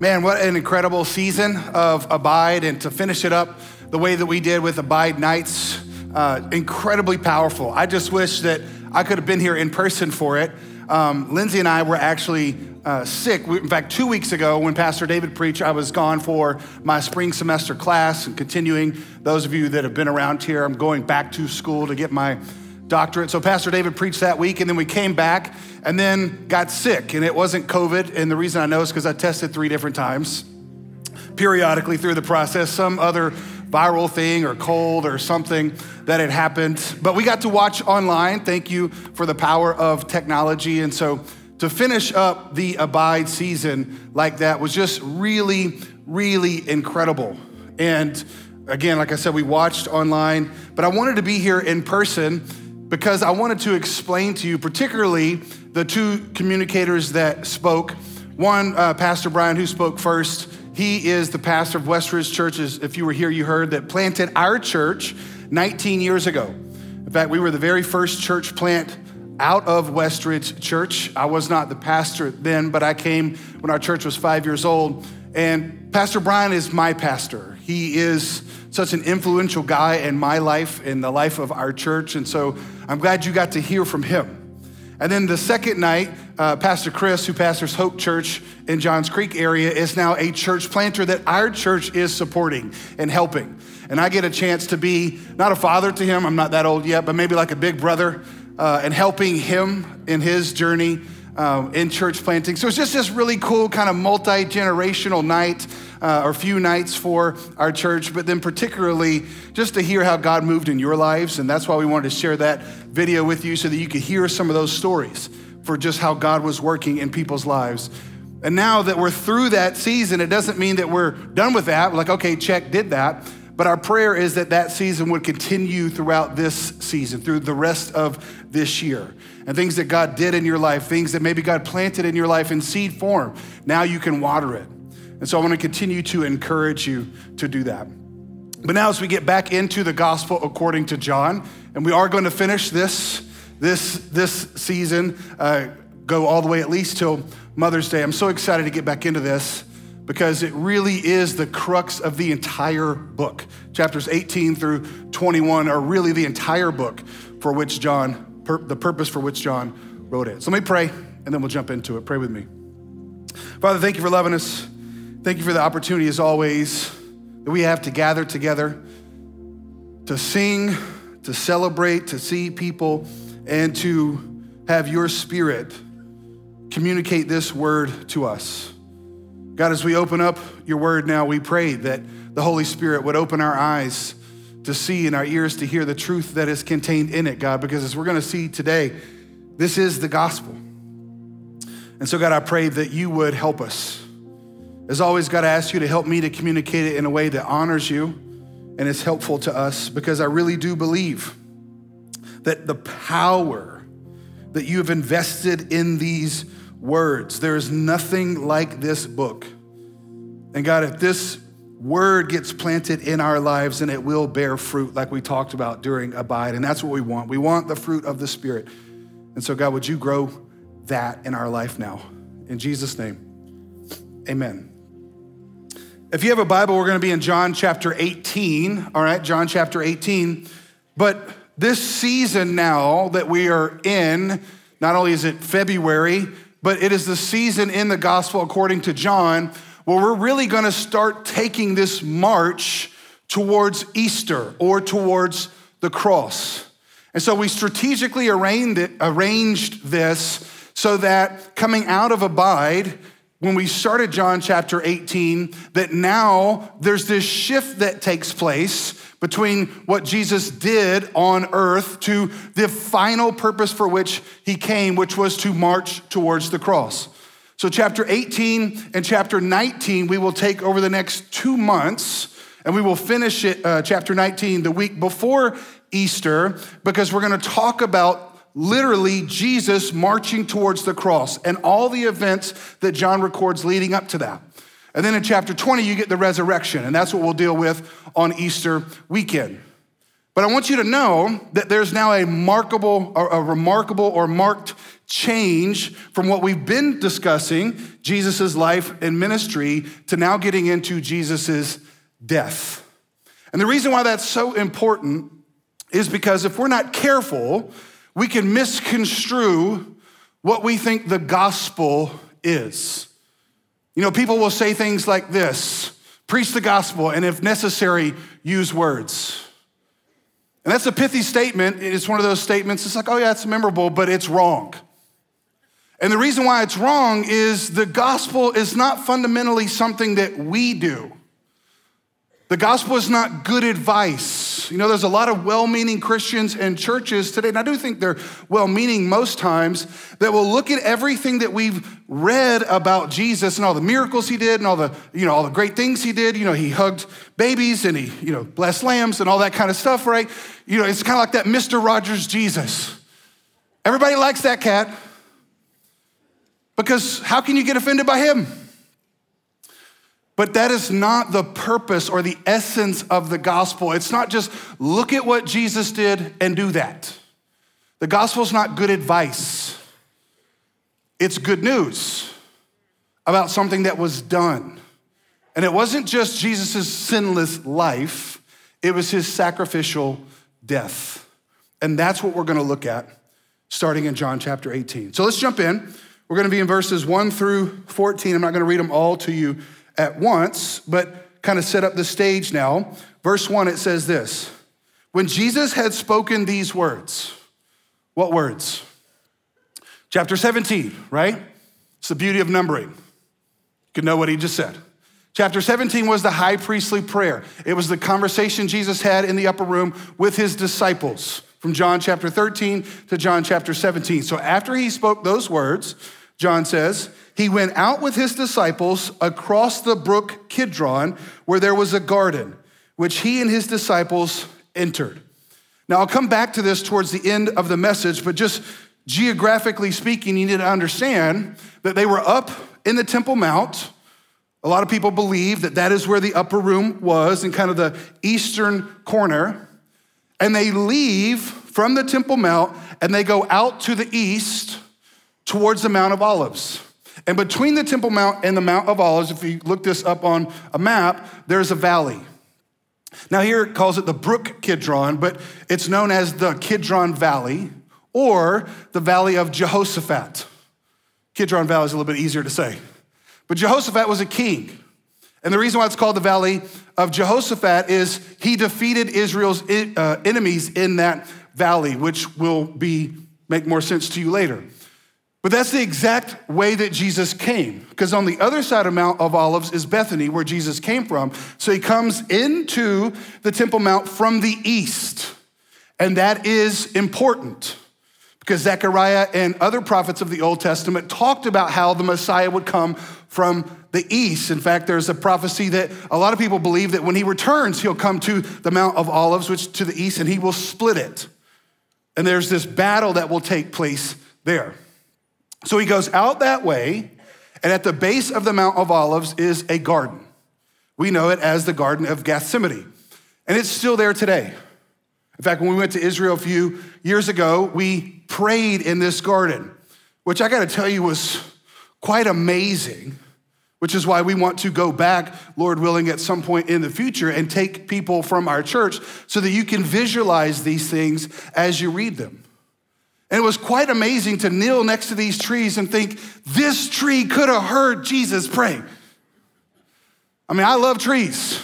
Man, what an incredible season of Abide, and to finish it up the way that we did with Abide Nights, uh, incredibly powerful. I just wish that I could have been here in person for it. Um, Lindsay and I were actually uh, sick. We, in fact, two weeks ago, when Pastor David preached, I was gone for my spring semester class and continuing. Those of you that have been around here, I'm going back to school to get my doctorate. So Pastor David preached that week, and then we came back and then got sick. And it wasn't COVID. And the reason I know is because I tested three different times periodically through the process, some other viral thing or cold or something that had happened. But we got to watch online. Thank you for the power of technology. And so to finish up the Abide season like that was just really, really incredible. And again, like I said, we watched online, but I wanted to be here in person because I wanted to explain to you, particularly the two communicators that spoke. One, uh, Pastor Brian, who spoke first. He is the pastor of Westridge Churches. If you were here, you heard that planted our church 19 years ago. In fact, we were the very first church plant out of Westridge Church. I was not the pastor then, but I came when our church was five years old. And Pastor Brian is my pastor. He is such an influential guy in my life, in the life of our church. And so I'm glad you got to hear from him. And then the second night, uh, Pastor Chris, who pastors Hope Church in Johns Creek area, is now a church planter that our church is supporting and helping. And I get a chance to be not a father to him, I'm not that old yet, but maybe like a big brother uh, and helping him in his journey uh, in church planting. So it's just this really cool kind of multi generational night uh, or few nights for our church, but then particularly just to hear how God moved in your lives. And that's why we wanted to share that video with you so that you could hear some of those stories for just how God was working in people's lives. And now that we're through that season, it doesn't mean that we're done with that. We're like, okay, check, did that. But our prayer is that that season would continue throughout this season, through the rest of this year. And things that God did in your life, things that maybe God planted in your life in seed form, now you can water it. And so I want to continue to encourage you to do that. But now, as we get back into the gospel according to John, and we are going to finish this, this, this season, uh, go all the way at least till Mother's Day. I'm so excited to get back into this because it really is the crux of the entire book. Chapters 18 through 21 are really the entire book for which John, the purpose for which John wrote it. So let me pray, and then we'll jump into it. Pray with me. Father, thank you for loving us. Thank you for the opportunity, as always, that we have to gather together to sing, to celebrate, to see people, and to have your spirit communicate this word to us. God, as we open up your word now, we pray that the Holy Spirit would open our eyes to see and our ears to hear the truth that is contained in it, God, because as we're going to see today, this is the gospel. And so, God, I pray that you would help us. As always, God, I ask you to help me to communicate it in a way that honors you and is helpful to us because I really do believe that the power that you have invested in these words. There is nothing like this book. And God, if this word gets planted in our lives, and it will bear fruit, like we talked about during Abide. And that's what we want. We want the fruit of the Spirit. And so, God, would you grow that in our life now? In Jesus' name, amen. If you have a Bible, we're going to be in John chapter 18. All right, John chapter 18. But this season now that we are in, not only is it February, but it is the season in the gospel according to John where we're really going to start taking this march towards Easter or towards the cross. And so we strategically arranged this so that coming out of Abide, when we started John chapter 18, that now there's this shift that takes place between what Jesus did on earth to the final purpose for which he came, which was to march towards the cross. So, chapter 18 and chapter 19, we will take over the next two months, and we will finish it, uh, chapter 19, the week before Easter, because we're gonna talk about literally Jesus marching towards the cross and all the events that John records leading up to that. And then in chapter 20, you get the resurrection, and that's what we'll deal with on Easter weekend. But I want you to know that there's now a markable, a remarkable or marked change from what we've been discussing, Jesus' life and ministry, to now getting into Jesus' death. And the reason why that's so important is because if we're not careful, we can misconstrue what we think the gospel is. You know, people will say things like this preach the gospel, and if necessary, use words. And that's a pithy statement. It's one of those statements, it's like, oh yeah, it's memorable, but it's wrong. And the reason why it's wrong is the gospel is not fundamentally something that we do. The gospel is not good advice. You know, there's a lot of well meaning Christians and churches today, and I do think they're well meaning most times, that will look at everything that we've read about Jesus and all the miracles he did and all the, you know, all the great things he did. You know, he hugged babies and he, you know, blessed lambs and all that kind of stuff, right? You know, it's kind of like that Mr. Rogers Jesus. Everybody likes that cat because how can you get offended by him? But that is not the purpose or the essence of the gospel. It's not just look at what Jesus did and do that. The gospel is not good advice, it's good news about something that was done. And it wasn't just Jesus' sinless life, it was his sacrificial death. And that's what we're gonna look at starting in John chapter 18. So let's jump in. We're gonna be in verses 1 through 14. I'm not gonna read them all to you at once, but kind of set up the stage now. Verse 1, it says this When Jesus had spoken these words, what words? Chapter 17, right? It's the beauty of numbering. You can know what he just said. Chapter 17 was the high priestly prayer. It was the conversation Jesus had in the upper room with his disciples from John chapter 13 to John chapter 17. So after he spoke those words, John says, he went out with his disciples across the brook Kidron, where there was a garden, which he and his disciples entered. Now, I'll come back to this towards the end of the message, but just geographically speaking, you need to understand that they were up in the Temple Mount. A lot of people believe that that is where the upper room was in kind of the eastern corner. And they leave from the Temple Mount and they go out to the east towards the Mount of Olives. And between the Temple Mount and the Mount of Olives, if you look this up on a map, there's a valley. Now, here it calls it the Brook Kidron, but it's known as the Kidron Valley or the Valley of Jehoshaphat. Kidron Valley is a little bit easier to say. But Jehoshaphat was a king. And the reason why it's called the Valley of Jehoshaphat is he defeated Israel's uh, enemies in that valley, which will be make more sense to you later. But that's the exact way that Jesus came, because on the other side of Mount of Olives is Bethany, where Jesus came from. So he comes into the Temple Mount from the east. And that is important because Zechariah and other prophets of the Old Testament talked about how the Messiah would come from the east. In fact, there's a prophecy that a lot of people believe that when he returns, he'll come to the Mount of Olives, which to the east, and he will split it. And there's this battle that will take place there. So he goes out that way, and at the base of the Mount of Olives is a garden. We know it as the Garden of Gethsemane, and it's still there today. In fact, when we went to Israel a few years ago, we prayed in this garden, which I gotta tell you was quite amazing, which is why we want to go back, Lord willing, at some point in the future and take people from our church so that you can visualize these things as you read them. And it was quite amazing to kneel next to these trees and think, this tree could have heard Jesus pray. I mean, I love trees.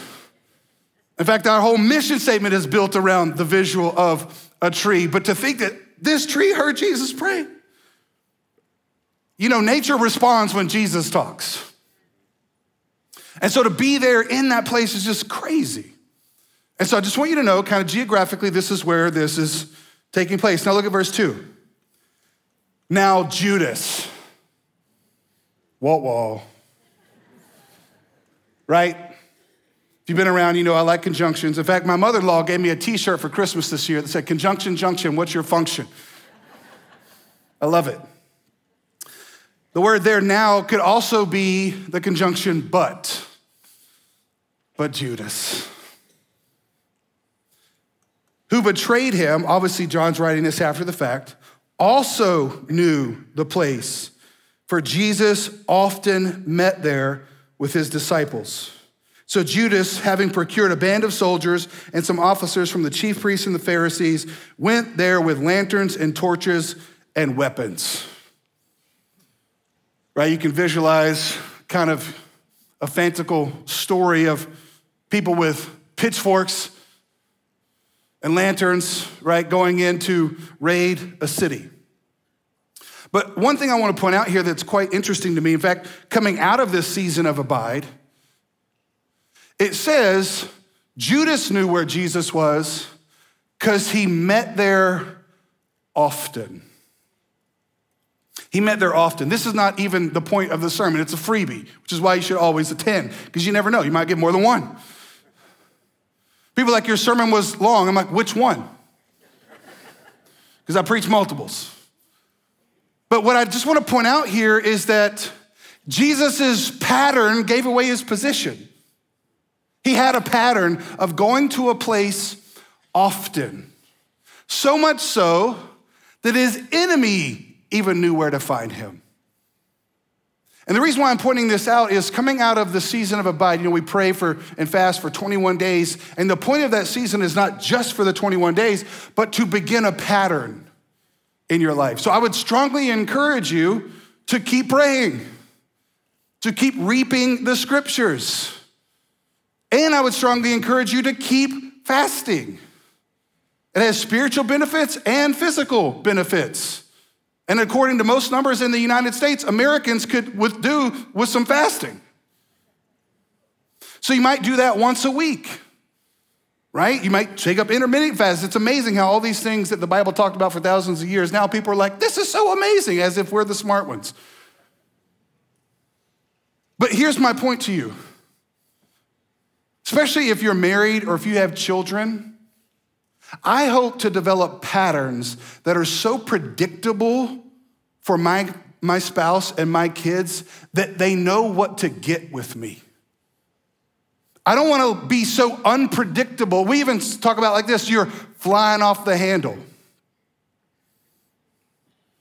In fact, our whole mission statement is built around the visual of a tree. But to think that this tree heard Jesus pray, you know, nature responds when Jesus talks. And so to be there in that place is just crazy. And so I just want you to know, kind of geographically, this is where this is taking place. Now look at verse 2. Now, Judas. Walt wall. Right? If you've been around, you know I like conjunctions. In fact, my mother in law gave me a t shirt for Christmas this year that said, Conjunction, junction, what's your function? I love it. The word there now could also be the conjunction but. But Judas. who betrayed him, obviously, John's writing this after the fact, also knew the place, for Jesus often met there with his disciples. So Judas, having procured a band of soldiers and some officers from the chief priests and the Pharisees, went there with lanterns and torches and weapons. Right? You can visualize kind of a fanciful story of people with pitchforks and lanterns, right, going in to raid a city. But one thing I want to point out here that's quite interesting to me, in fact, coming out of this season of abide, it says Judas knew where Jesus was because he met there often. He met there often. This is not even the point of the sermon, it's a freebie, which is why you should always attend, because you never know, you might get more than one. People like, your sermon was long. I'm like, which one? Because I preach multiples. But what I just want to point out here is that Jesus' pattern gave away his position. He had a pattern of going to a place often. So much so that his enemy even knew where to find him. And the reason why I'm pointing this out is coming out of the season of abide, you know, we pray for and fast for 21 days. And the point of that season is not just for the 21 days, but to begin a pattern in your life. So I would strongly encourage you to keep praying, to keep reaping the scriptures. And I would strongly encourage you to keep fasting. It has spiritual benefits and physical benefits. And according to most numbers in the United States, Americans could with, do with some fasting. So you might do that once a week, right? You might take up intermittent fast. It's amazing how all these things that the Bible talked about for thousands of years, now people are like, this is so amazing, as if we're the smart ones. But here's my point to you. Especially if you're married or if you have children, I hope to develop patterns that are so predictable for my, my spouse and my kids that they know what to get with me. I don't want to be so unpredictable. We even talk about like this you're flying off the handle.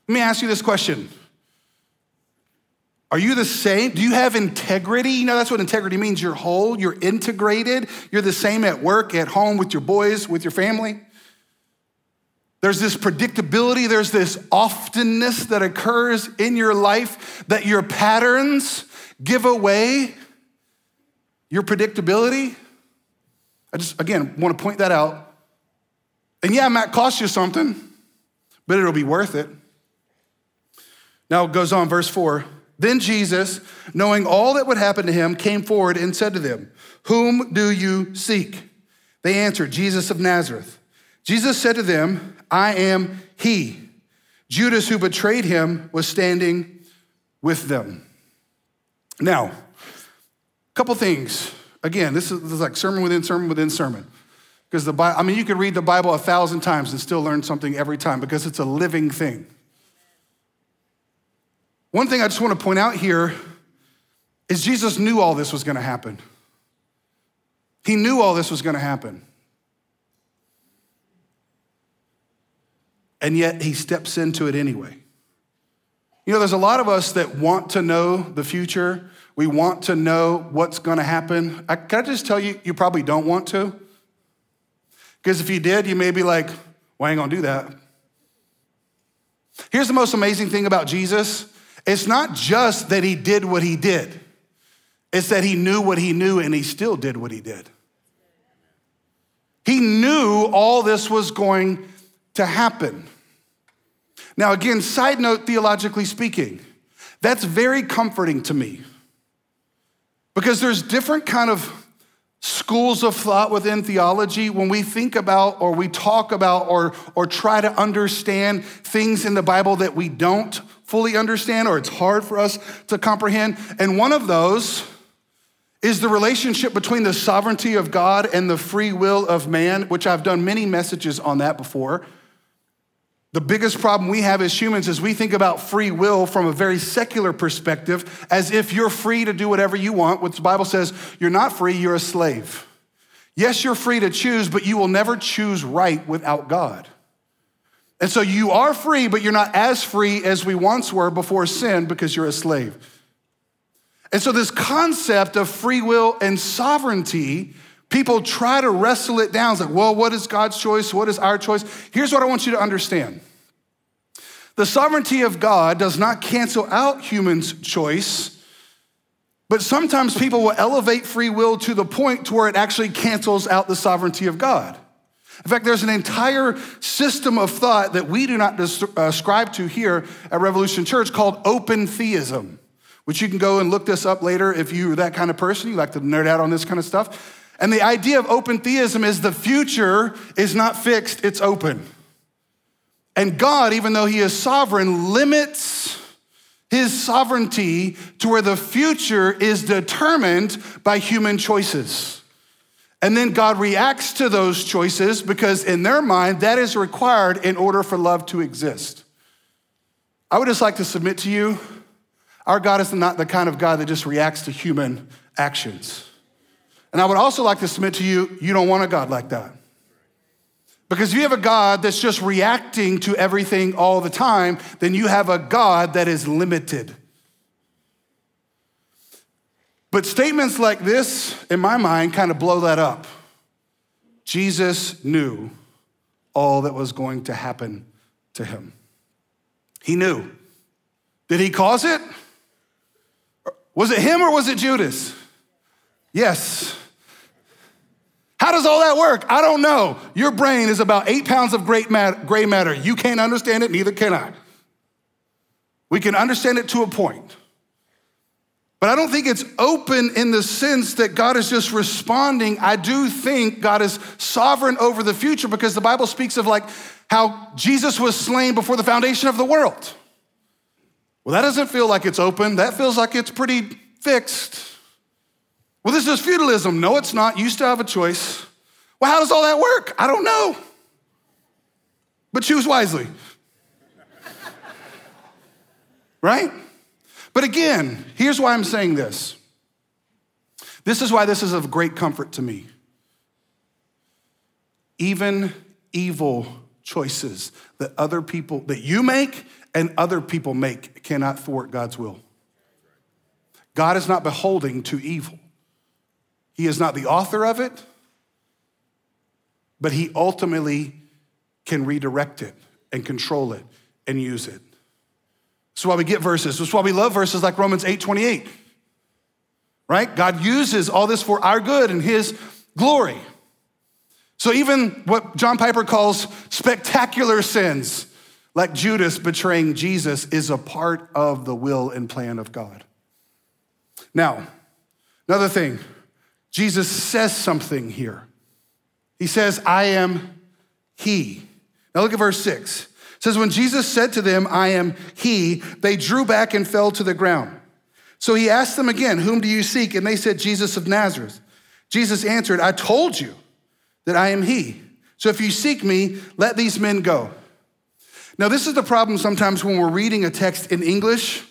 Let me ask you this question Are you the same? Do you have integrity? You know, that's what integrity means. You're whole, you're integrated, you're the same at work, at home, with your boys, with your family. There's this predictability, there's this oftenness that occurs in your life that your patterns give away your predictability. I just, again, want to point that out. And yeah, it might cost you something, but it'll be worth it. Now it goes on, verse 4. Then Jesus, knowing all that would happen to him, came forward and said to them, Whom do you seek? They answered, Jesus of Nazareth. Jesus said to them, I am he. Judas, who betrayed him, was standing with them. Now, a couple things. Again, this is, this is like sermon within sermon within sermon. Because the Bible, I mean, you could read the Bible a thousand times and still learn something every time because it's a living thing. One thing I just want to point out here is Jesus knew all this was going to happen. He knew all this was going to happen. and yet he steps into it anyway. You know, there's a lot of us that want to know the future. We want to know what's going to happen. I, can I just tell you, you probably don't want to? Because if you did, you may be like, well, I ain't going to do that. Here's the most amazing thing about Jesus it's not just that he did what he did, it's that he knew what he knew and he still did what he did. He knew all this was going to happen. Now, again, side note, theologically speaking, that's very comforting to me because there's different kind of schools of thought within theology when we think about or we talk about or, or try to understand things in the bible that we don't fully understand or it's hard for us to comprehend and one of those is the relationship between the sovereignty of god and the free will of man which i've done many messages on that before the biggest problem we have as humans is we think about free will from a very secular perspective, as if you're free to do whatever you want, which the Bible says you're not free, you're a slave. Yes, you're free to choose, but you will never choose right without God. And so you are free, but you're not as free as we once were before sin because you're a slave. And so, this concept of free will and sovereignty, people try to wrestle it down. It's like, well, what is God's choice? What is our choice? Here's what I want you to understand the sovereignty of God does not cancel out humans' choice. But sometimes people will elevate free will to the point to where it actually cancels out the sovereignty of God. In fact, there's an entire system of thought that we do not uh, ascribe to here at Revolution Church called open theism, which you can go and look this up later if you're that kind of person. You like to nerd out on this kind of stuff. And the idea of open theism is the future is not fixed, it's open. And God, even though He is sovereign, limits His sovereignty to where the future is determined by human choices. And then God reacts to those choices because, in their mind, that is required in order for love to exist. I would just like to submit to you our God is not the kind of God that just reacts to human actions. And I would also like to submit to you, you don't want a God like that. Because if you have a God that's just reacting to everything all the time, then you have a God that is limited. But statements like this, in my mind, kind of blow that up. Jesus knew all that was going to happen to him. He knew. Did he cause it? Was it him or was it Judas? Yes. How does all that work? I don't know. Your brain is about eight pounds of gray matter. You can't understand it, neither can I. We can understand it to a point. But I don't think it's open in the sense that God is just responding. I do think God is sovereign over the future because the Bible speaks of like how Jesus was slain before the foundation of the world. Well, that doesn't feel like it's open. That feels like it's pretty fixed. Well, this is fatalism. No, it's not. You still have a choice. Well, how does all that work? I don't know. But choose wisely. right? But again, here's why I'm saying this. This is why this is of great comfort to me. Even evil choices that other people, that you make and other people make, cannot thwart God's will. God is not beholding to evil. He is not the author of it, but He ultimately can redirect it and control it and use it. That's why we get verses. That's why we love verses like Romans 8 28. Right? God uses all this for our good and his glory. So even what John Piper calls spectacular sins, like Judas betraying Jesus, is a part of the will and plan of God. Now, another thing, Jesus says something here. He says, I am he. Now look at verse 6 says, When Jesus said to them, I am he, they drew back and fell to the ground. So he asked them again, Whom do you seek? And they said, Jesus of Nazareth. Jesus answered, I told you that I am he. So if you seek me, let these men go. Now, this is the problem sometimes when we're reading a text in English,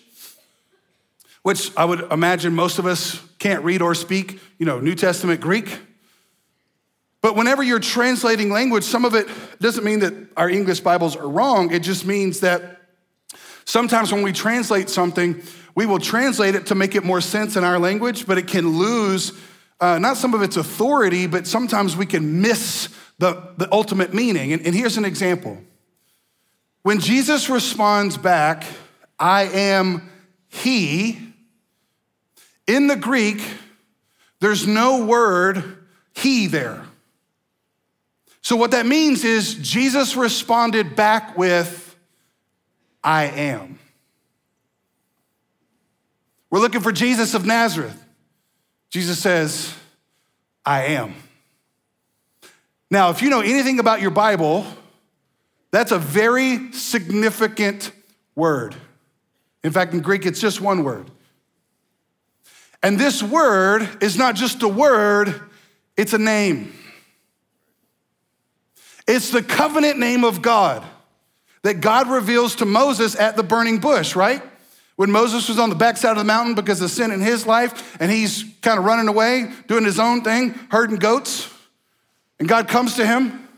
which I would imagine most of us can't read or speak, you know, New Testament Greek. But whenever you're translating language, some of it doesn't mean that our English Bibles are wrong. It just means that sometimes when we translate something, we will translate it to make it more sense in our language, but it can lose uh, not some of its authority, but sometimes we can miss the, the ultimate meaning. And, and here's an example. When Jesus responds back, I am He, in the Greek, there's no word He there. So, what that means is Jesus responded back with, I am. We're looking for Jesus of Nazareth. Jesus says, I am. Now, if you know anything about your Bible, that's a very significant word. In fact, in Greek, it's just one word. And this word is not just a word, it's a name. It's the covenant name of God that God reveals to Moses at the burning bush, right? When Moses was on the backside of the mountain because of sin in his life and he's kind of running away, doing his own thing, herding goats. And God comes to him,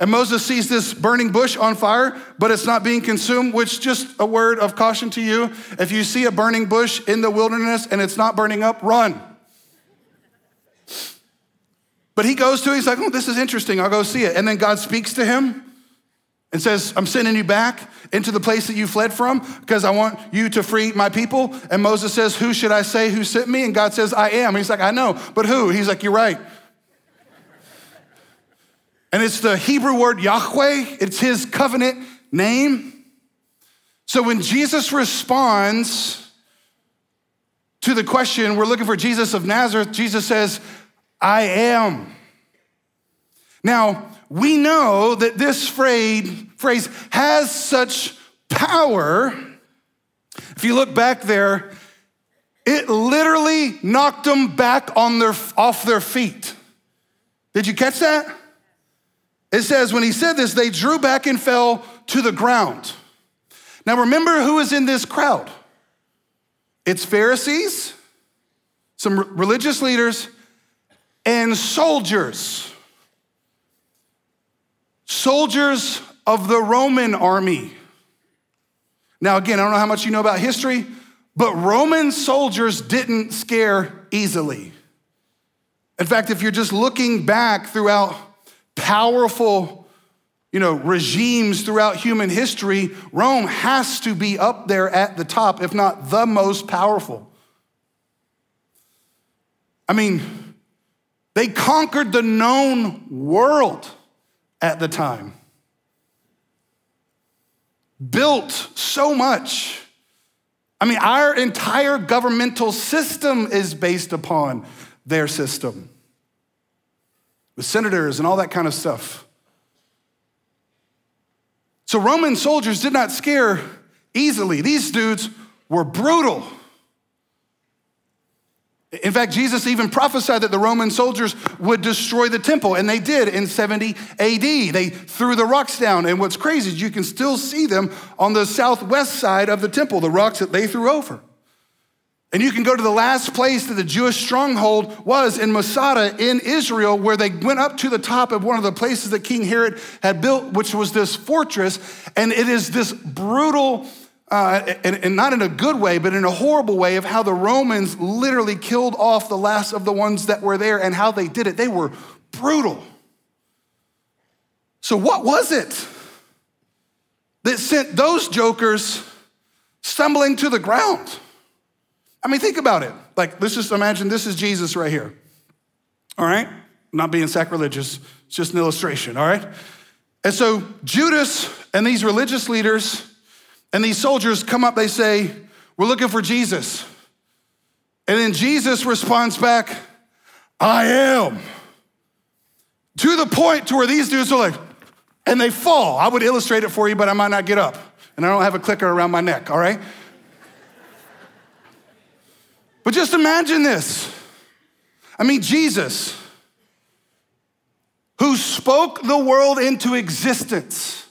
and Moses sees this burning bush on fire, but it's not being consumed, which just a word of caution to you. If you see a burning bush in the wilderness and it's not burning up, run. But he goes to it, he's like, oh, this is interesting, I'll go see it. And then God speaks to him and says, I'm sending you back into the place that you fled from because I want you to free my people. And Moses says, Who should I say who sent me? And God says, I am. he's like, I know, but who? He's like, You're right. And it's the Hebrew word Yahweh, it's his covenant name. So when Jesus responds to the question, we're looking for Jesus of Nazareth, Jesus says, I am. Now, we know that this phrase, has such power. If you look back there, it literally knocked them back on their, off their feet. Did you catch that? It says, when he said this, they drew back and fell to the ground. Now, remember who is in this crowd? It's Pharisees, some religious leaders, and soldiers soldiers of the Roman army. Now, again, I don't know how much you know about history, but Roman soldiers didn't scare easily. In fact, if you're just looking back throughout powerful, you know, regimes throughout human history, Rome has to be up there at the top, if not the most powerful. I mean, they conquered the known world at the time. Built so much. I mean, our entire governmental system is based upon their system with senators and all that kind of stuff. So, Roman soldiers did not scare easily. These dudes were brutal. In fact, Jesus even prophesied that the Roman soldiers would destroy the temple, and they did in 70 AD. They threw the rocks down, and what's crazy is you can still see them on the southwest side of the temple, the rocks that they threw over. And you can go to the last place that the Jewish stronghold was in Masada in Israel, where they went up to the top of one of the places that King Herod had built, which was this fortress. And it is this brutal uh, and, and, not in a good way, but in a horrible way, of how the Romans literally killed off the last of the ones that were there and how they did it. They were brutal. So, what was it that sent those jokers stumbling to the ground? I mean, think about it. Like, let's just imagine this is Jesus right here. All right? I'm not being sacrilegious, it's just an illustration, all right? And so, Judas and these religious leaders, and these soldiers come up, they say, We're looking for Jesus. And then Jesus responds back, I am. To the point to where these dudes are like, and they fall. I would illustrate it for you, but I might not get up. And I don't have a clicker around my neck, all right? but just imagine this. I mean, Jesus, who spoke the world into existence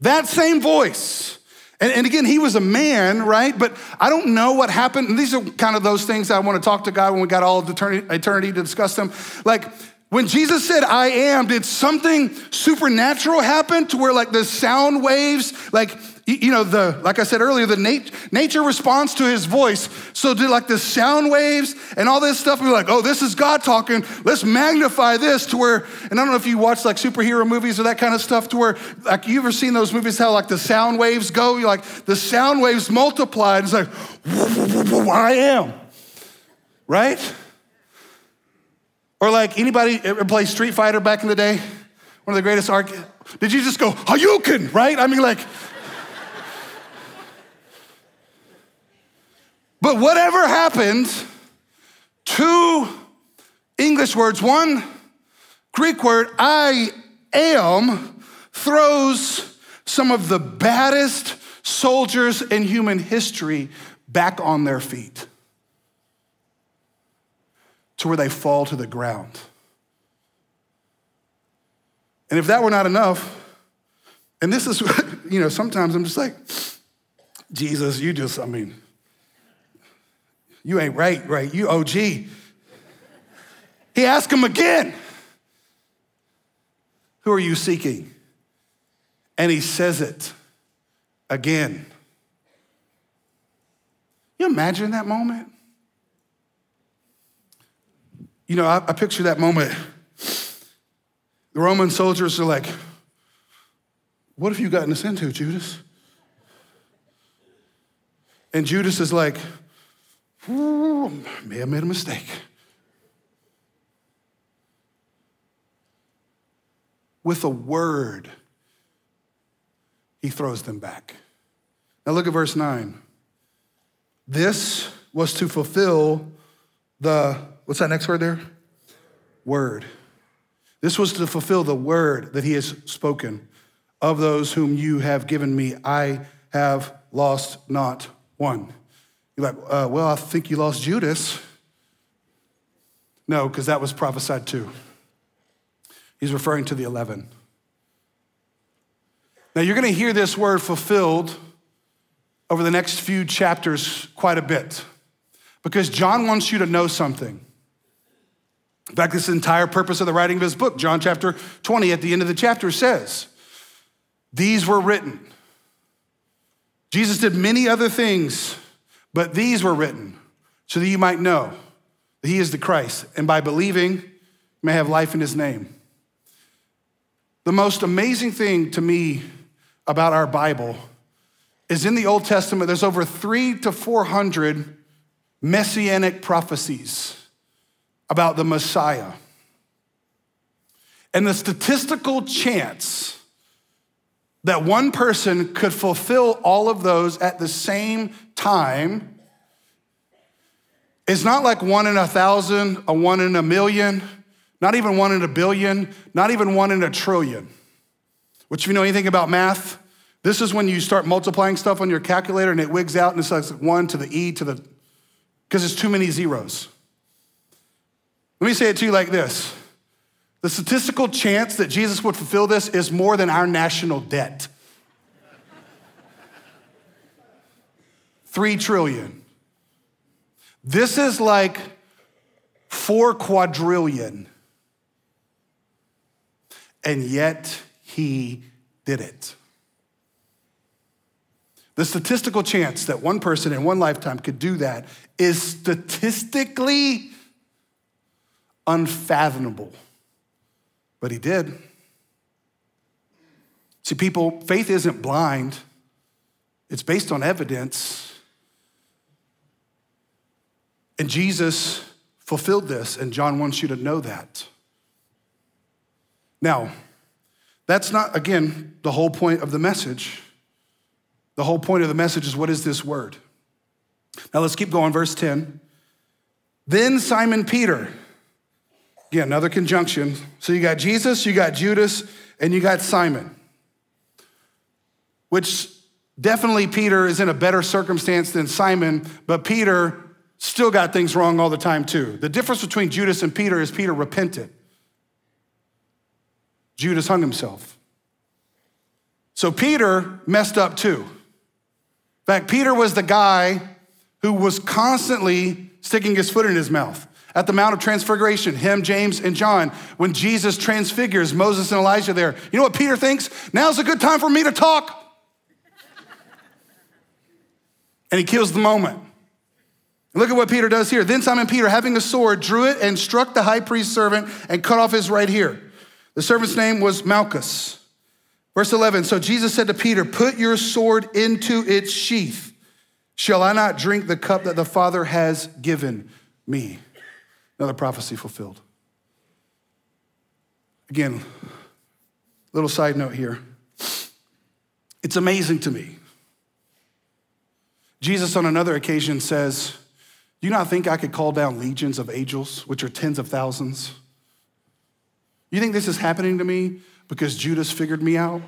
that same voice. And, and, again, he was a man, right? But I don't know what happened. And these are kind of those things I want to talk to God when we got all of eternity, eternity to discuss them. Like, when Jesus said, I am, did something supernatural happen to where, like, the sound waves, like, you know, the, like I said earlier, the nat- nature responds to his voice. So did like the sound waves and all this stuff. We're like, oh, this is God talking. Let's magnify this to where, and I don't know if you watch like superhero movies or that kind of stuff to where, like, you ever seen those movies how like the sound waves go? You're like, the sound waves multiplied. It's like, I am, right? Or like anybody ever play Street Fighter back in the day? One of the greatest arc. Did you just go, Hadouken, right? I mean, like, But whatever happened, two English words, one Greek word, I am, throws some of the baddest soldiers in human history back on their feet to where they fall to the ground. And if that were not enough, and this is, you know, sometimes I'm just like, Jesus, you just, I mean, you ain't right, right? You OG. He asked him again. Who are you seeking? And he says it again. You imagine that moment? You know, I, I picture that moment. The Roman soldiers are like, What have you gotten us into, Judas? And Judas is like, may have made a mistake. With a word, he throws them back. Now look at verse 9. This was to fulfill the, what's that next word there? Word. This was to fulfill the word that he has spoken. Of those whom you have given me, I have lost not one. You're like, uh, well, I think you lost Judas. No, because that was prophesied too. He's referring to the 11. Now, you're going to hear this word fulfilled over the next few chapters quite a bit because John wants you to know something. In fact, this entire purpose of the writing of his book, John chapter 20, at the end of the chapter says, These were written. Jesus did many other things, but these were written so that you might know that he is the Christ, and by believing, you may have life in his name. The most amazing thing to me about our Bible is in the Old Testament, there's over three to 400 messianic prophecies about the Messiah. And the statistical chance that one person could fulfill all of those at the same time is not like one in a thousand, a one in a million, not even one in a billion, not even one in a trillion. Which, if you know anything about math, this is when you start multiplying stuff on your calculator and it wigs out and it's like one to the E to the, because it's too many zeros. Let me say it to you like this the statistical chance that Jesus would fulfill this is more than our national debt. Three trillion. This is like four quadrillion. And yet he did it. The statistical chance that one person in one lifetime could do that is statistically unfathomable. But he did. See, people, faith isn't blind, it's based on evidence. And Jesus fulfilled this, and John wants you to know that. Now, that's not, again, the whole point of the message. The whole point of the message is what is this word? Now let's keep going, verse 10. Then Simon Peter, again, another conjunction. So you got Jesus, you got Judas, and you got Simon, which definitely Peter is in a better circumstance than Simon, but Peter still got things wrong all the time too. The difference between Judas and Peter is Peter repented. Judas hung himself. So Peter messed up too. In fact, Peter was the guy who was constantly sticking his foot in his mouth. At the Mount of Transfiguration, him, James, and John, when Jesus transfigures Moses and Elijah there, you know what Peter thinks? Now's a good time for me to talk. and he kills the moment. Look at what Peter does here. Then Simon Peter, having a sword, drew it and struck the high priest's servant and cut off his right ear. The servant's name was Malchus. Verse 11 So Jesus said to Peter, Put your sword into its sheath. Shall I not drink the cup that the Father has given me? Another prophecy fulfilled. Again, little side note here. It's amazing to me. Jesus, on another occasion, says, Do you not think I could call down legions of angels, which are tens of thousands? You think this is happening to me because Judas figured me out?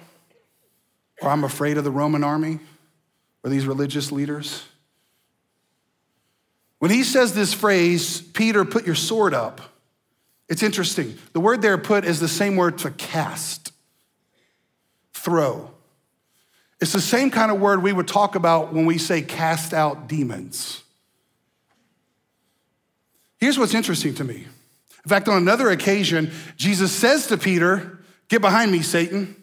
Or I'm afraid of the Roman army? Or these religious leaders? When he says this phrase, Peter, put your sword up, it's interesting. The word there put is the same word to cast, throw. It's the same kind of word we would talk about when we say cast out demons. Here's what's interesting to me in fact, on another occasion, Jesus says to Peter, Get behind me, Satan.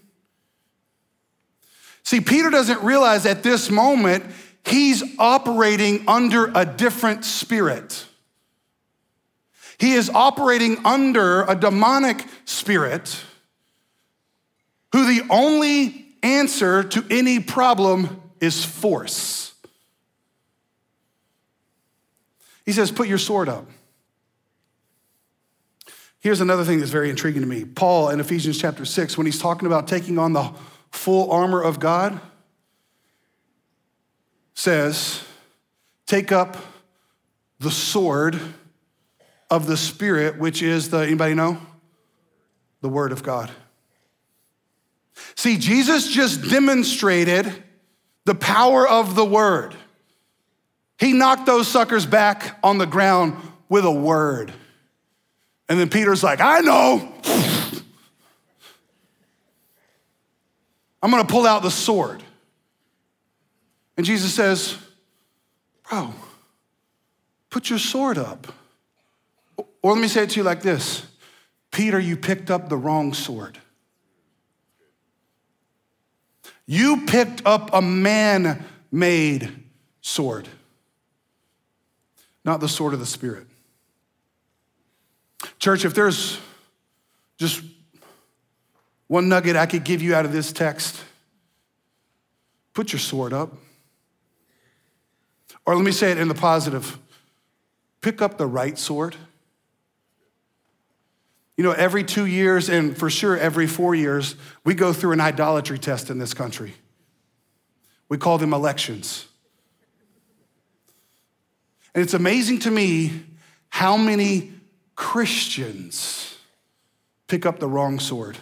See, Peter doesn't realize at this moment he's operating under a different spirit. He is operating under a demonic spirit who the only answer to any problem is force. He says, Put your sword up. Here's another thing that's very intriguing to me. Paul in Ephesians chapter 6, when he's talking about taking on the full armor of God, says, Take up the sword of the Spirit, which is the, anybody know? The Word of God. See, Jesus just demonstrated the power of the Word. He knocked those suckers back on the ground with a word. And then Peter's like, I know. I'm gonna pull out the sword. And Jesus says, Bro, put your sword up. Or let me say it to you like this Peter, you picked up the wrong sword. You picked up a man made sword, not the sword of the Spirit. Church, if there's just one nugget I could give you out of this text, put your sword up. Or let me say it in the positive pick up the right sword. You know, every two years, and for sure every four years, we go through an idolatry test in this country. We call them elections. And it's amazing to me how many Christians pick up the wrong sword.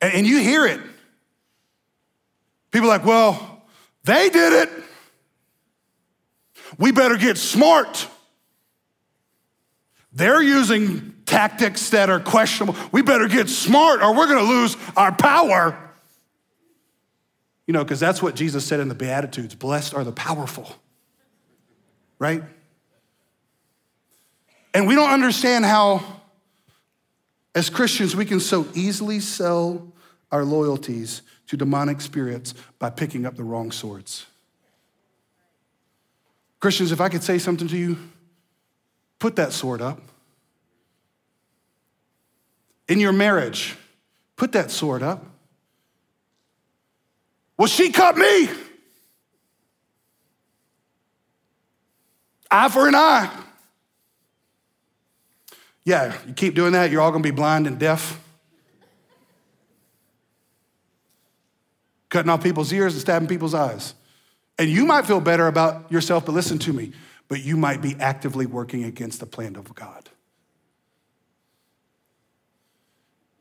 And, you hear it. People are like, well, they did it. We better get smart. They're using tactics that are questionable. We better get smart or we're going to lose our power. You know, because that's what Jesus said in the Beatitudes blessed are the powerful, right? And we don't understand how, as Christians, we can so easily sell our loyalties to demonic spirits by picking up the wrong swords. Christians, if I could say something to you, put that sword up. In your marriage, put that sword up. Well, she cut me. Eye for an eye. Yeah, you keep doing that, you're all gonna be blind and deaf. Cutting off people's ears and stabbing people's eyes. And you might feel better about yourself, but listen to me, but you might be actively working against the plan of God.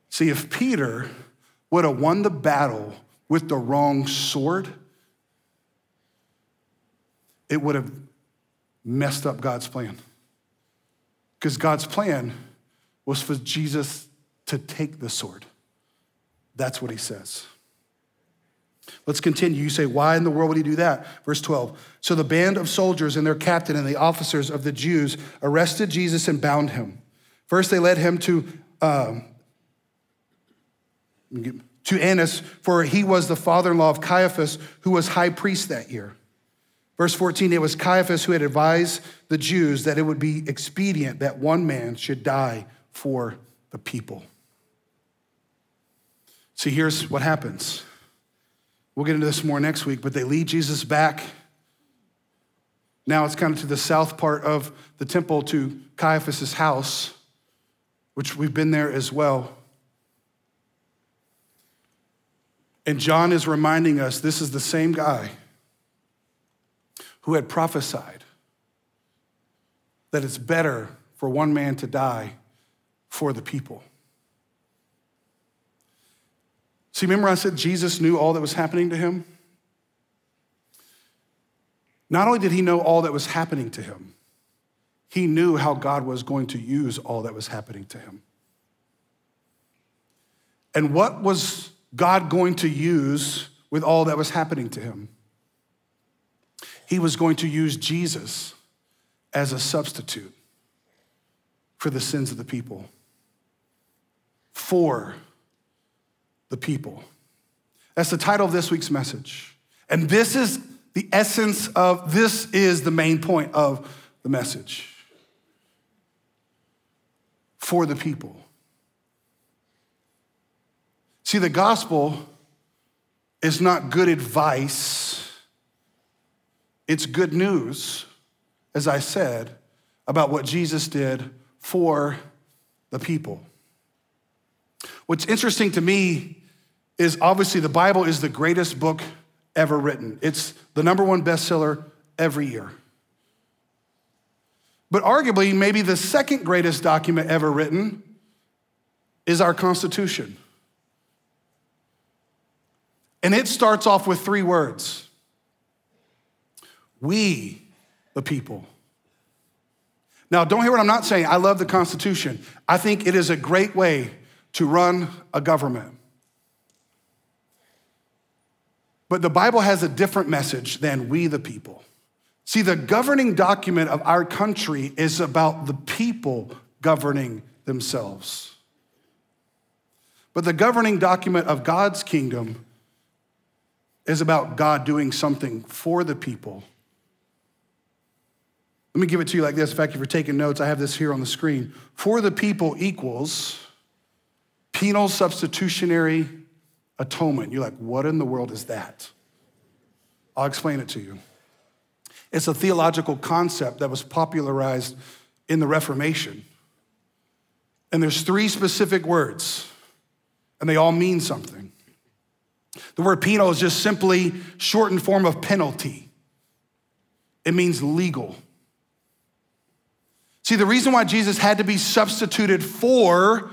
See, if Peter would have won the battle with the wrong sword, it would have messed up God's plan. Because God's plan was for Jesus to take the sword. That's what he says. Let's continue. You say, why in the world would he do that? Verse 12. So the band of soldiers and their captain and the officers of the Jews arrested Jesus and bound him. First, they led him to, um, to Annas, for he was the father in law of Caiaphas, who was high priest that year. Verse 14, it was Caiaphas who had advised the Jews that it would be expedient that one man should die for the people. See, here's what happens. We'll get into this more next week, but they lead Jesus back. Now it's kind of to the south part of the temple to Caiaphas' house, which we've been there as well. And John is reminding us this is the same guy who had prophesied that it's better for one man to die for the people. See, remember I said Jesus knew all that was happening to him? Not only did he know all that was happening to him, he knew how God was going to use all that was happening to him. And what was God going to use with all that was happening to him? He was going to use Jesus as a substitute for the sins of the people for the people. That's the title of this week's message. And this is the essence of, this is the main point of the message. For the people. See, the gospel is not good advice, it's good news, as I said, about what Jesus did for the people. What's interesting to me is obviously the Bible is the greatest book ever written. It's the number one bestseller every year. But arguably, maybe the second greatest document ever written is our Constitution. And it starts off with three words We, the people. Now, don't hear what I'm not saying. I love the Constitution. I think it is a great way to run a government. But the Bible has a different message than we, the people. See, the governing document of our country is about the people governing themselves. But the governing document of God's kingdom is about God doing something for the people. Let me give it to you like this. In fact, if you're taking notes, I have this here on the screen. For the people equals penal substitutionary atonement. You're like, what in the world is that? I'll explain it to you. It's a theological concept that was popularized in the Reformation. And there's three specific words, and they all mean something. The word penal is just simply shortened form of penalty. It means legal. See, the reason why Jesus had to be substituted for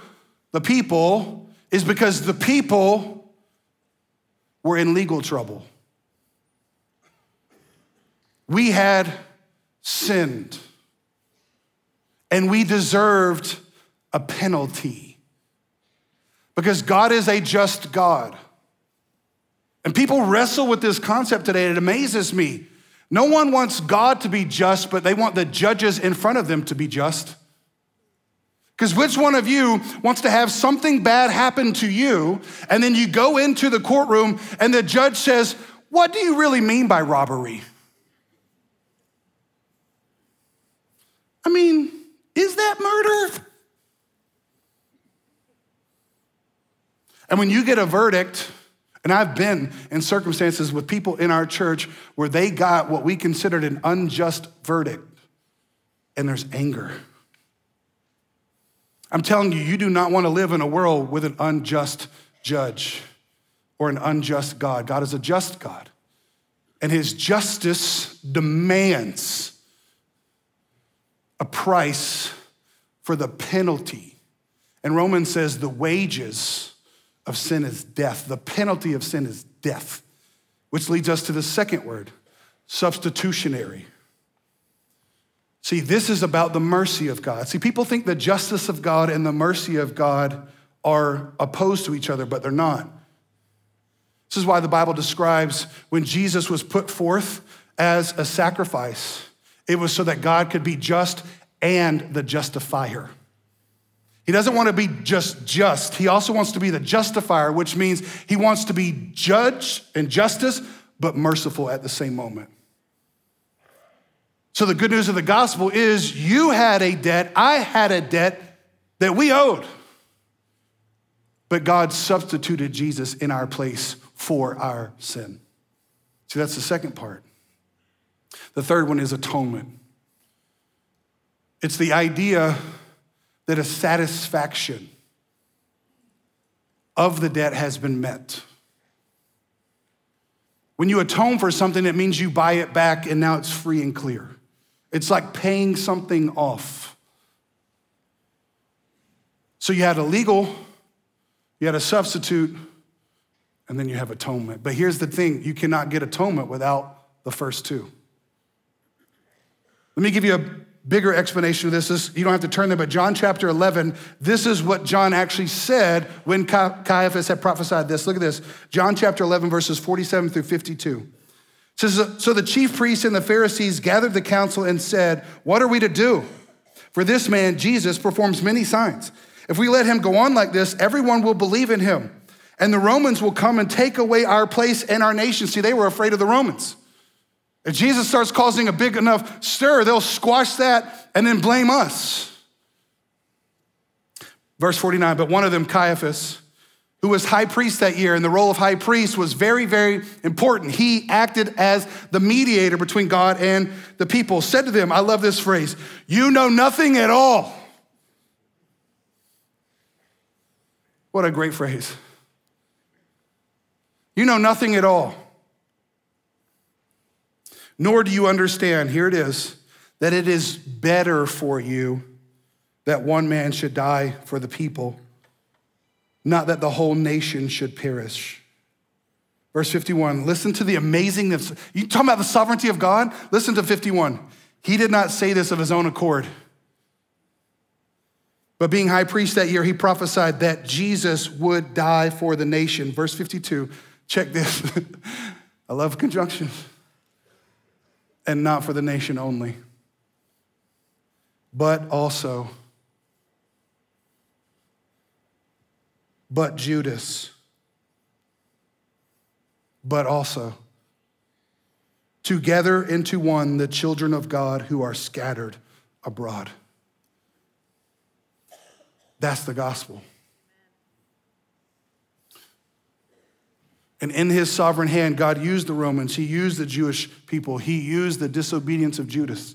the people is because the people were in legal trouble. We had sinned, and we deserved a penalty because God is a just God. And people wrestle with this concept today. It amazes me. No one wants God to be just, but they want the judges in front of them to be just. Because which one of you wants to have something bad happen to you, and then you go into the courtroom and the judge says, What do you really mean by robbery? I mean, is that murder? And when you get a verdict, and I've been in circumstances with people in our church where they got what we considered an unjust verdict, and there's anger. I'm telling you, you do not want to live in a world with an unjust judge or an unjust God. God is a just God, and his justice demands a price for the penalty. And Romans says the wages of sin is death. The penalty of sin is death, which leads us to the second word substitutionary. See, this is about the mercy of God. See, people think the justice of God and the mercy of God are opposed to each other, but they're not. This is why the Bible describes when Jesus was put forth as a sacrifice, it was so that God could be just and the justifier. He doesn't want to be just just. He also wants to be the justifier, which means he wants to be judge and justice, but merciful at the same moment. So the good news of the gospel is you had a debt, I had a debt that we owed. But God substituted Jesus in our place for our sin. See, that's the second part. The third one is atonement. It's the idea that a satisfaction of the debt has been met. When you atone for something, it means you buy it back and now it's free and clear. It's like paying something off. So you had a legal, you had a substitute, and then you have atonement. But here's the thing you cannot get atonement without the first two. Let me give you a bigger explanation of this is you don't have to turn there, but John chapter 11, this is what John actually said when Caiaphas had prophesied this. Look at this John chapter 11, verses 47 through 52. Says, So the chief priests and the Pharisees gathered the council and said, What are we to do? For this man, Jesus, performs many signs. If we let him go on like this, everyone will believe in him. And the Romans will come and take away our place and our nation. See, they were afraid of the Romans. If Jesus starts causing a big enough stir, they'll squash that and then blame us. Verse 49 But one of them, Caiaphas, who was high priest that year, and the role of high priest was very, very important. He acted as the mediator between God and the people, said to them, I love this phrase, you know nothing at all. What a great phrase. You know nothing at all. Nor do you understand, here it is, that it is better for you that one man should die for the people, not that the whole nation should perish. Verse 51, listen to the amazingness. you talking about the sovereignty of God? Listen to 51. He did not say this of his own accord. But being high priest that year, he prophesied that Jesus would die for the nation. Verse 52, check this. I love conjunctions. And not for the nation only, but also but Judas, but also together into one the children of God who are scattered abroad. That's the gospel. And in his sovereign hand, God used the Romans, he used the Jewish people, he used the disobedience of Judas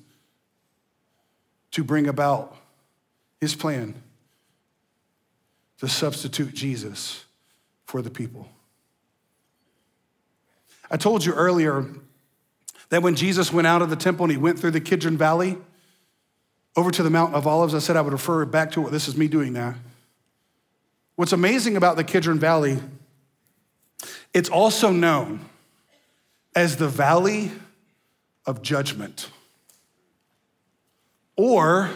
to bring about his plan to substitute Jesus for the people. I told you earlier that when Jesus went out of the temple and he went through the Kidron Valley over to the Mount of Olives, I said I would refer back to what this is me doing that. What's amazing about the Kidron Valley, it's also known as the Valley of Judgment. Or,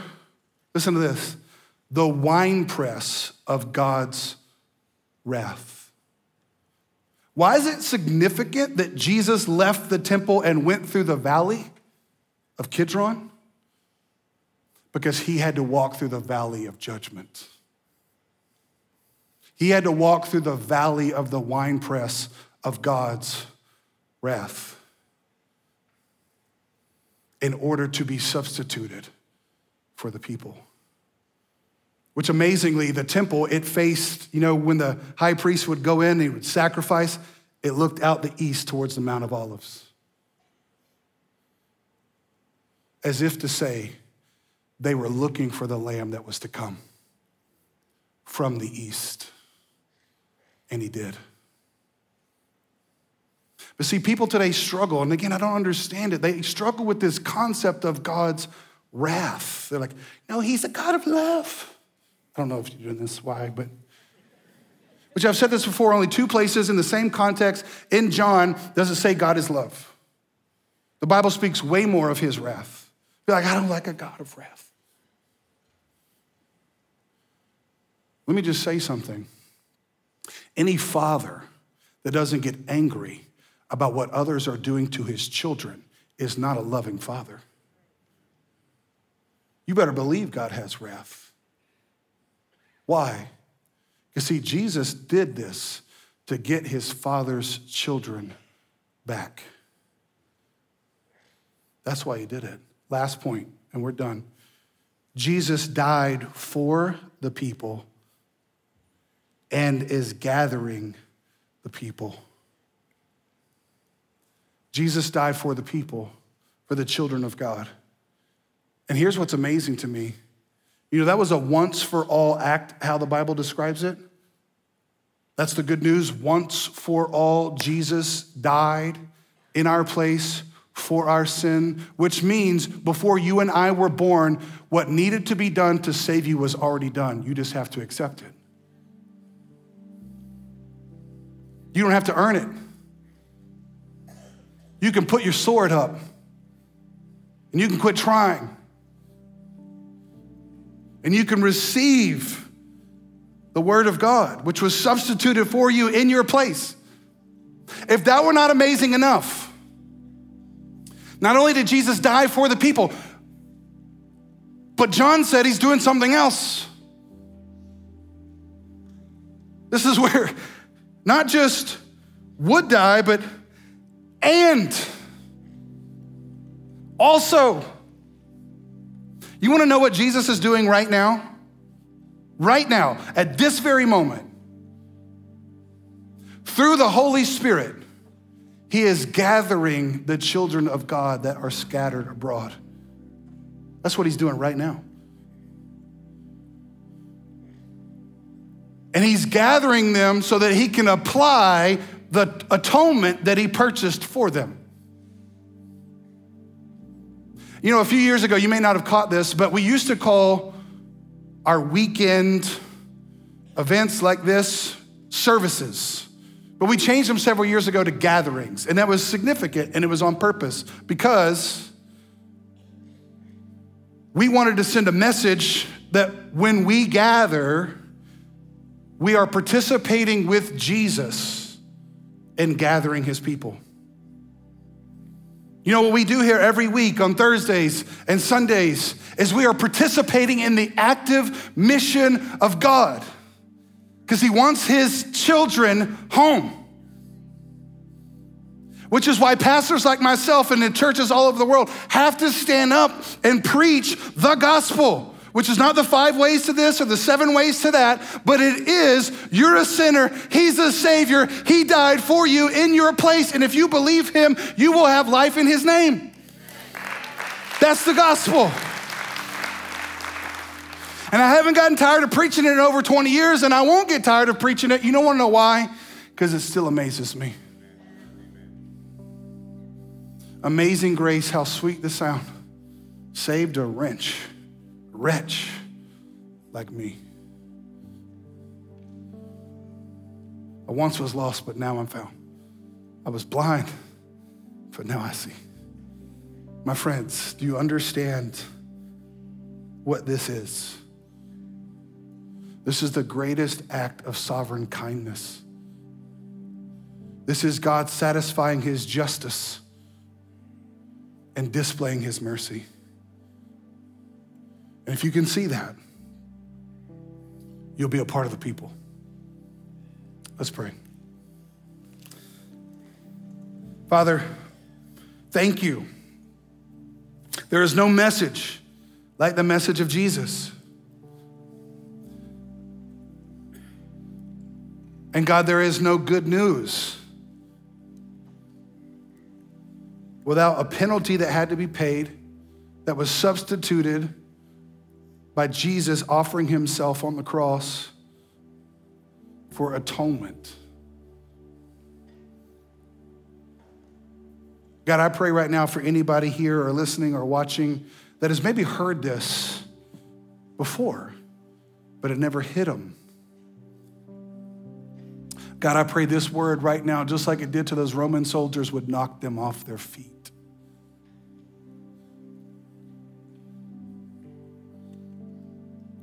listen to this, the winepress of God's wrath. Why is it significant that Jesus left the temple and went through the valley of Kidron? Because he had to walk through the valley of judgment. He had to walk through the valley of the winepress of God's wrath in order to be substituted for the people which amazingly, the temple, it faced, you know, when the high priest would go in and he would sacrifice, it looked out the east towards the Mount of Olives. As if to say, they were looking for the lamb that was to come from the east. And he did. But see, people today struggle, and again, I don't understand it. They struggle with this concept of God's wrath. They're like, no, he's a God of love. I don't know if you're doing this, why, but which I've said this before, only two places in the same context in John does it say God is love. The Bible speaks way more of his wrath. Be like, I don't like a God of wrath. Let me just say something. Any father that doesn't get angry about what others are doing to his children is not a loving father. You better believe God has wrath. Why? You see, Jesus did this to get his father's children back. That's why he did it. Last point, and we're done. Jesus died for the people and is gathering the people. Jesus died for the people, for the children of God. And here's what's amazing to me you know, that was a once for all act, how the Bible describes it. That's the good news. Once for all, Jesus died in our place for our sin, which means before you and I were born, what needed to be done to save you was already done. You just have to accept it. You don't have to earn it. You can put your sword up and you can quit trying and you can receive the Word of God, which was substituted for you in your place. If that were not amazing enough, not only did Jesus die for the people, but John said he's doing something else. This is where not just would die, but and also. You want to know what Jesus is doing right now? Right now, at this very moment, through the Holy Spirit, He is gathering the children of God that are scattered abroad. That's what He's doing right now. And He's gathering them so that He can apply the atonement that He purchased for them. You know, a few years ago, you may not have caught this, but we used to call our weekend events like this services. But we changed them several years ago to gatherings, and that was significant and it was on purpose because we wanted to send a message that when we gather, we are participating with Jesus in gathering his people. You know what we do here every week on Thursdays and Sundays is we are participating in the active mission of God because He wants His children home. Which is why pastors like myself and in churches all over the world have to stand up and preach the gospel which is not the five ways to this or the seven ways to that, but it is you're a sinner, He's a Savior, He died for you in your place, and if you believe Him, you will have life in His name. That's the gospel. And I haven't gotten tired of preaching it in over 20 years, and I won't get tired of preaching it. You don't want to know why? Because it still amazes me. Amazing grace, how sweet the sound. Saved a wrench wretch like me. I once was lost, but now I'm found. I was blind, but now I see. My friends, do you understand what this is? This is the greatest act of sovereign kindness. This is God satisfying his justice and displaying his mercy. And if you can see that, you'll be a part of the people. Let's pray. Father, thank you. There is no message like the message of Jesus. And God, there is no good news without a penalty that had to be paid, that was substituted by Jesus offering himself on the cross for atonement. God, I pray right now for anybody here or listening or watching that has maybe heard this before, but it never hit them. God, I pray this word right now, just like it did to those Roman soldiers, would knock them off their feet.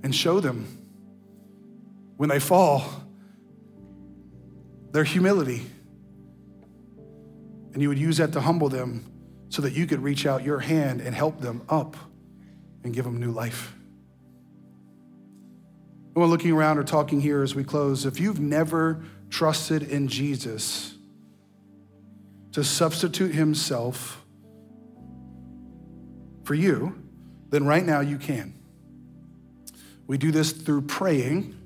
And show them when they fall their humility. And you would use that to humble them so that you could reach out your hand and help them up and give them new life. No looking around or talking here as we close, if you've never trusted in Jesus to substitute himself for you, then right now you can. We do this through praying.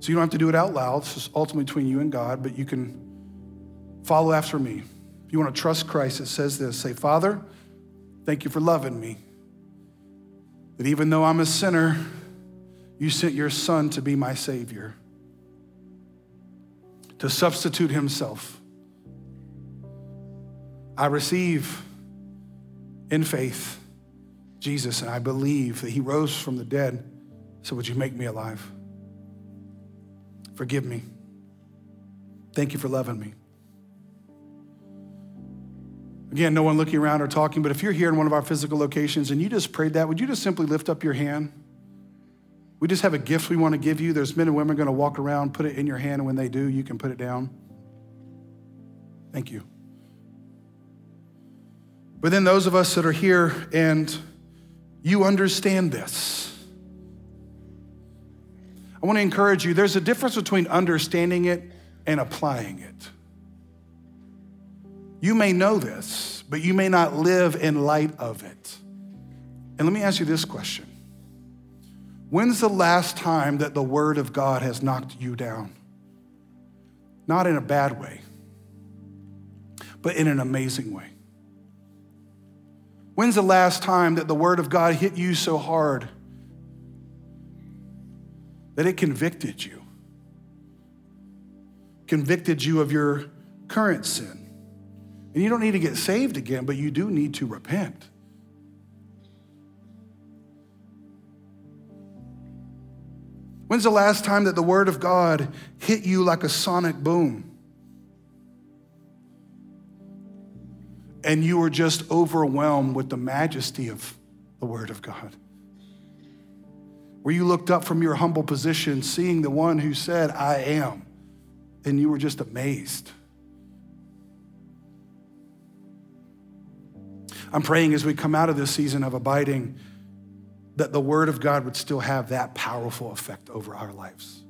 So you don't have to do it out loud. It's ultimately between you and God, but you can follow after me. If you want to trust Christ, it says this say, Father, thank you for loving me. That even though I'm a sinner, you sent your son to be my Savior, to substitute himself. I receive in faith Jesus, and I believe that he rose from the dead so, would you make me alive? Forgive me. Thank you for loving me. Again, no one looking around or talking, but if you're here in one of our physical locations and you just prayed that, would you just simply lift up your hand? We just have a gift we want to give you. There's men and women going to walk around, put it in your hand, and when they do, you can put it down. Thank you. But then, those of us that are here and you understand this, I want to encourage you there's a difference between understanding it and applying it. You may know this, but you may not live in light of it. And let me ask you this question When's the last time that the Word of God has knocked you down? Not in a bad way, but in an amazing way. When's the last time that the Word of God hit you so hard that it convicted you? Convicted you of your current sin. And you don't need to get saved again, but you do need to repent. When's the last time that the Word of God hit you like a sonic boom? And you were just overwhelmed with the majesty of the Word of God? Where you looked up from your humble position, seeing the one who said, I am, and you were just amazed. I'm praying as we come out of this season of abiding that the Word of God would still have that powerful effect over our lives.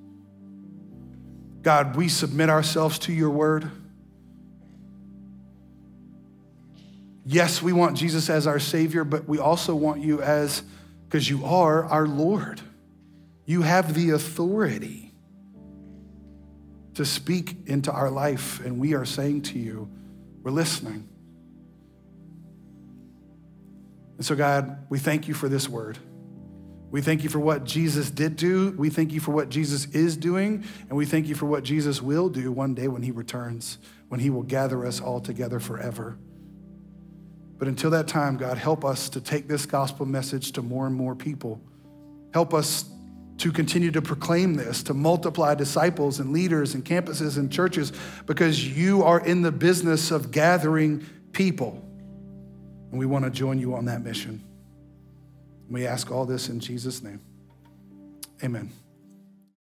God, we submit ourselves to your Word. Yes, we want Jesus as our Savior, but we also want you as, because you are our Lord. You have the authority to speak into our life, and we are saying to you, we're listening. And so, God, we thank you for this word. We thank you for what Jesus did do. We thank you for what Jesus is doing. And we thank you for what Jesus will do one day when he returns, when he will gather us all together forever. But until that time, God, help us to take this gospel message to more and more people. Help us to continue to proclaim this, to multiply disciples and leaders and campuses and churches, because you are in the business of gathering people. And we want to join you on that mission. We ask all this in Jesus' name. Amen.